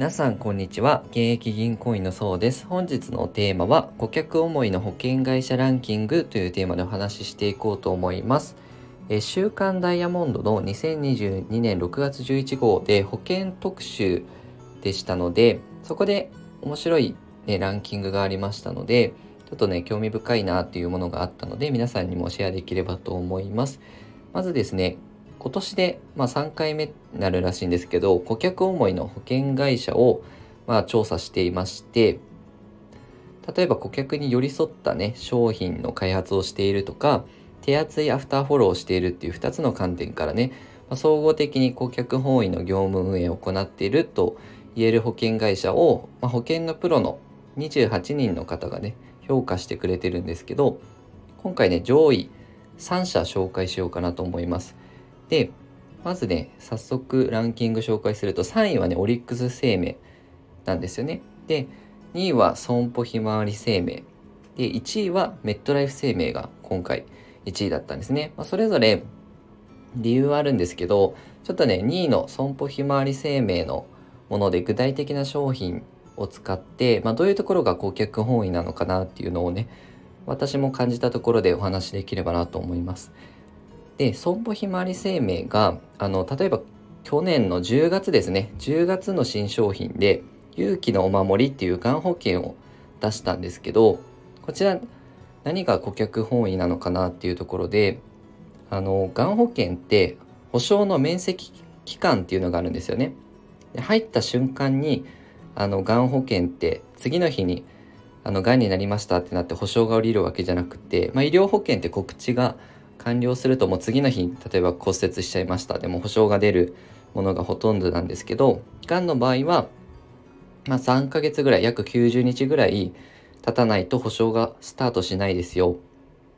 皆さんこんにちは。現役銀行員のそうです。本日のテーマは顧客思いの保険会社ランキングというテーマでお話ししていこうと思います。え週刊ダイヤモンドの2022年6月11号で保険特集でしたのでそこで面白い、ね、ランキングがありましたのでちょっとね興味深いなっていうものがあったので皆さんにもシェアできればと思います。まずですね今年で、まあ、3回目になるらしいんですけど顧客思いの保険会社を、まあ、調査していまして例えば顧客に寄り添ったね商品の開発をしているとか手厚いアフターフォローをしているっていう2つの観点からね、まあ、総合的に顧客本位の業務運営を行っていると言える保険会社を、まあ、保険のプロの28人の方がね評価してくれてるんですけど今回ね上位3社紹介しようかなと思います。で、まずね、早速ランキング紹介すると、3位はね、オリックス生命なんですよね。で、2位は損保ひまわり生命。で、1位はメットライフ生命が今回1位だったんですね。まあ、それぞれ理由はあるんですけど、ちょっとね、2位の損保ひまわり生命のもので具体的な商品を使って、まあ、どういうところが顧客本位なのかなっていうのをね、私も感じたところでお話しできればなと思います。で損保ひまわり生命があの例えば去年の10月ですね10月の新商品で勇気のお守りっていうがん保険を出したんですけどこちら何が顧客本位なのかなっていうところであのがん保険って保証の面積期間っていうのがあるんですよね。で入った瞬間にあのがん保険って次の日にあのがんになりましたってなって保証が下りるわけじゃなくて、まあ、医療保険って告知が完了するともう次の日例えば骨折しちゃいましたでも保証が出るものがほとんどなんですけどがんの場合は、まあ、3ヶ月ぐらい約90日ぐらい経たないと保証がスタートしないですよ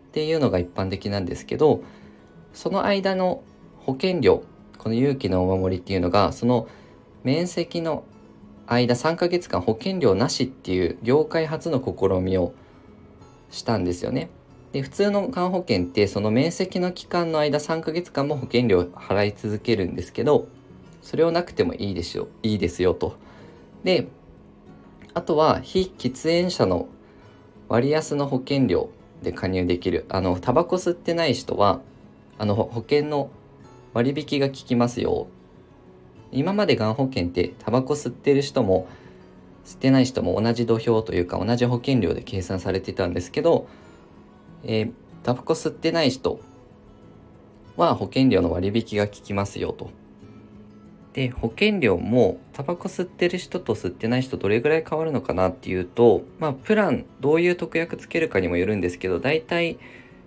っていうのが一般的なんですけどその間の保険料この勇気のお守りっていうのがその面積の間3ヶ月間保険料なしっていう業界初の試みをしたんですよね。で普通のがん保険ってその面積の期間の間3ヶ月間も保険料払い続けるんですけどそれをなくてもいいですよいいですよと。であとは非喫煙者の割安の保険料で加入できるあのタバコ吸ってない人はあの保険の割引が効きますよ今までがん保険ってタバコ吸ってる人も吸ってない人も同じ土俵というか同じ保険料で計算されてたんですけどえー、タバコ吸ってない人は保険料の割引が効きますよと。で保険料もタバコ吸ってる人と吸ってない人どれぐらい変わるのかなっていうとまあプランどういう特約つけるかにもよるんですけど大体、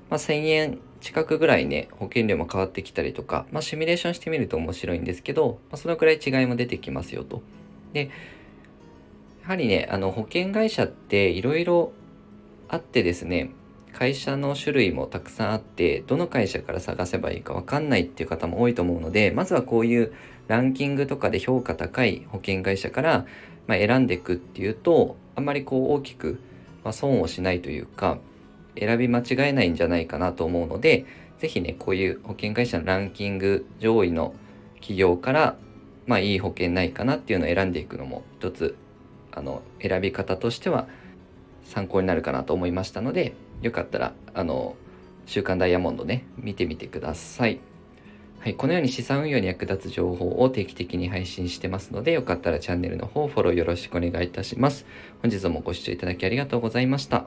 まあ、1,000円近くぐらいね保険料も変わってきたりとか、まあ、シミュレーションしてみると面白いんですけど、まあ、そのくらい違いも出てきますよと。でやはりねあの保険会社っていろいろあってですね会社の種類もたくさんあってどの会社から探せばいいか分かんないっていう方も多いと思うのでまずはこういうランキングとかで評価高い保険会社から、まあ、選んでいくっていうとあんまりこう大きく、まあ、損をしないというか選び間違えないんじゃないかなと思うので是非ねこういう保険会社のランキング上位の企業からまあいい保険ないかなっていうのを選んでいくのも一つあの選び方としては参考になるかなと思いましたのでよかったら、あの、週刊ダイヤモンドね、見てみてください。はい、このように資産運用に役立つ情報を定期的に配信してますので、よかったらチャンネルの方フォローよろしくお願いいたします。本日もご視聴いただきありがとうございました。